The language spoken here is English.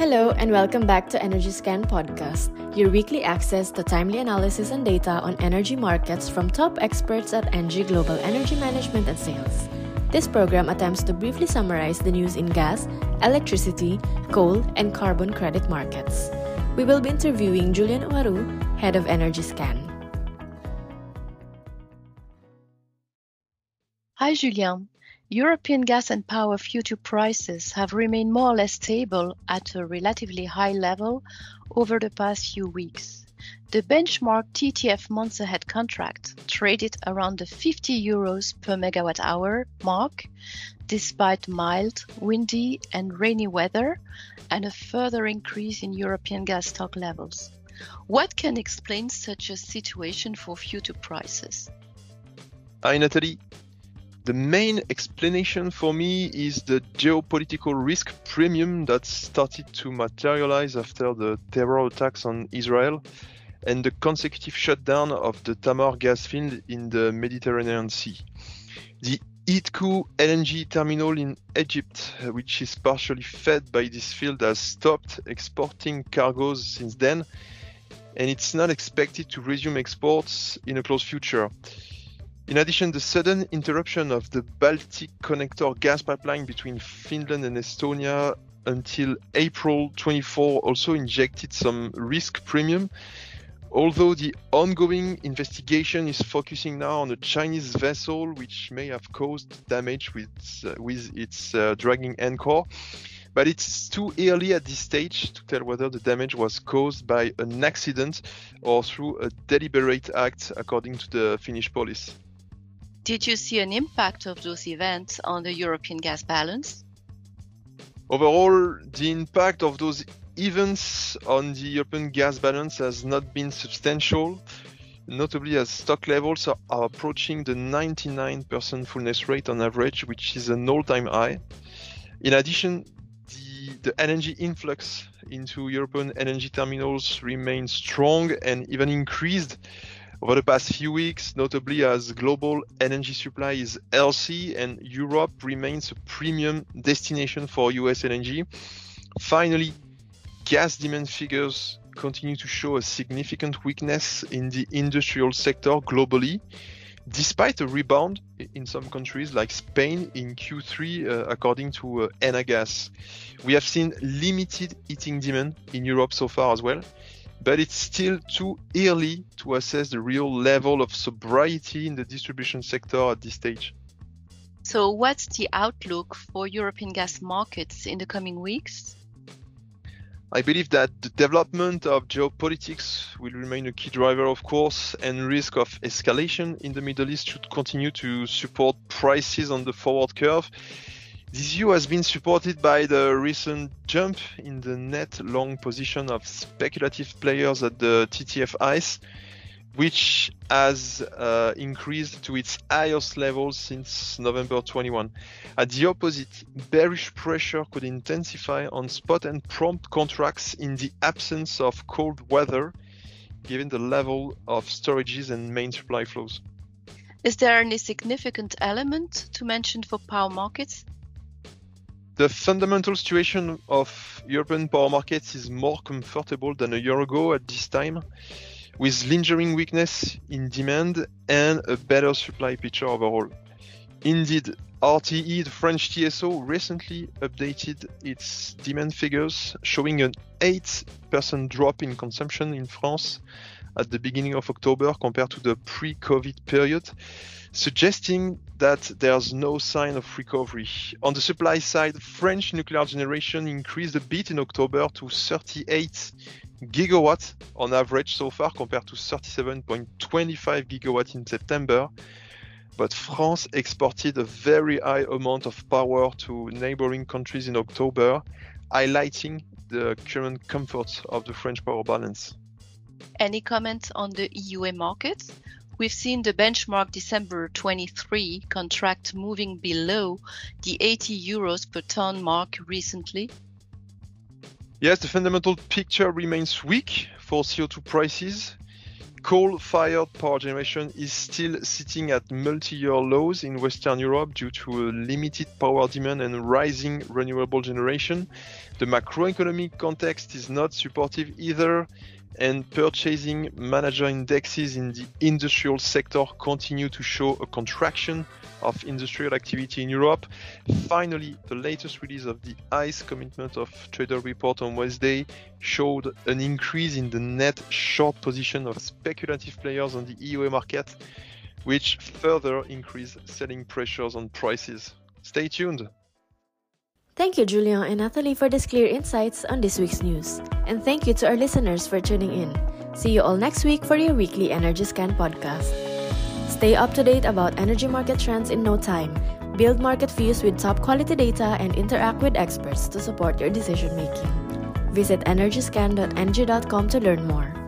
Hello, and welcome back to EnergyScan Podcast, your weekly access to timely analysis and data on energy markets from top experts at ENGIE Global Energy Management and Sales. This program attempts to briefly summarize the news in gas, electricity, coal, and carbon credit markets. We will be interviewing Julien Hoarau, head of EnergyScan. Hi, Julien. European gas and power future prices have remained more or less stable at a relatively high level over the past few weeks. The benchmark TTF months ahead contract traded around the 50 euros per megawatt hour mark, despite mild, windy, and rainy weather and a further increase in European gas stock levels. What can explain such a situation for future prices? Hi, Nathalie. The main explanation for me is the geopolitical risk premium that started to materialize after the terror attacks on Israel and the consecutive shutdown of the Tamar gas field in the Mediterranean Sea. The Idku LNG terminal in Egypt, which is partially fed by this field, has stopped exporting cargoes since then, and it's not expected to resume exports in a close future. In addition, the sudden interruption of the Baltic Connector gas pipeline between Finland and Estonia until April 24 also injected some risk premium. Although the ongoing investigation is focusing now on a Chinese vessel which may have caused damage with, uh, with its uh, dragging anchor, but it's too early at this stage to tell whether the damage was caused by an accident or through a deliberate act, according to the Finnish police. Did you see an impact of those events on the European gas balance? Overall, the impact of those events on the European gas balance has not been substantial, notably as stock levels are approaching the 99% fullness rate on average, which is an all-time high. In addition, the, the influx into European LNG terminals remains strong and even increased over the past few weeks, notably as global energy supply is healthy and Europe remains a premium destination for US LNG. Finally, gas demand figures continue to show a significant weakness in the industrial sector globally, despite a rebound in some countries like Spain in Q3, uh, according to uh, Enagás. We have seen limited heating demand in Europe so far as well but it's still too early to assess the real level of sobriety in the distribution sector at this stage. So, what's the outlook for European gas markets in the coming weeks? I believe that the development of geopolitics will remain a key driver, of course, and risk of escalation in the Middle East should continue to support prices on the forward curve. This view has been supported by the recent jump in the net long position of speculative players at the TTF ICE, which has uh, increased to its highest level since November 21. At the opposite, bearish pressure could intensify on spot and prompt contracts in the absence of cold weather, given the level of storages and main supply flows. Is there any significant element to mention for power markets? The fundamental situation of European power markets is more comfortable than a year ago at this time, with lingering weakness in demand and a better supply picture overall. Indeed, RTE, the French TSO, recently updated its demand figures, showing an 8% drop in consumption in France at the beginning of October compared to the pre COVID period suggesting that there's no sign of recovery. On the supply side, French nuclear generation increased a bit in October to 38 gigawatts on average so far compared to 37.25 gigawatts in September. But France exported a very high amount of power to neighboring countries in October, highlighting the current comfort of the French power balance. Any comments on the EUA markets? We've seen the benchmark December 23 contract moving below the 80 euros per ton mark recently. Yes, the fundamental picture remains weak for CO2 prices. Coal-fired power generation is still sitting at multi-year lows in Western Europe due to a limited power demand and rising renewable generation. The macroeconomic context is not supportive either, and purchasing manager indexes in the industrial sector continue to show a contraction of industrial activity in Europe. Finally, the latest release of the ICE commitment of trader report on Wednesday showed an increase in the net short position of speculative players on the EUA market, which further increased selling pressures on prices. Stay tuned. Thank you, Julien and Nathalie, for these clear insights on this week's news. And thank you to our listeners for tuning in. See you all next week for your weekly EnergyScan podcast. Stay up to date about energy market trends in no time. Build market views with top quality data and interact with experts to support your decision making. Visit energyscan.engie.com to learn more.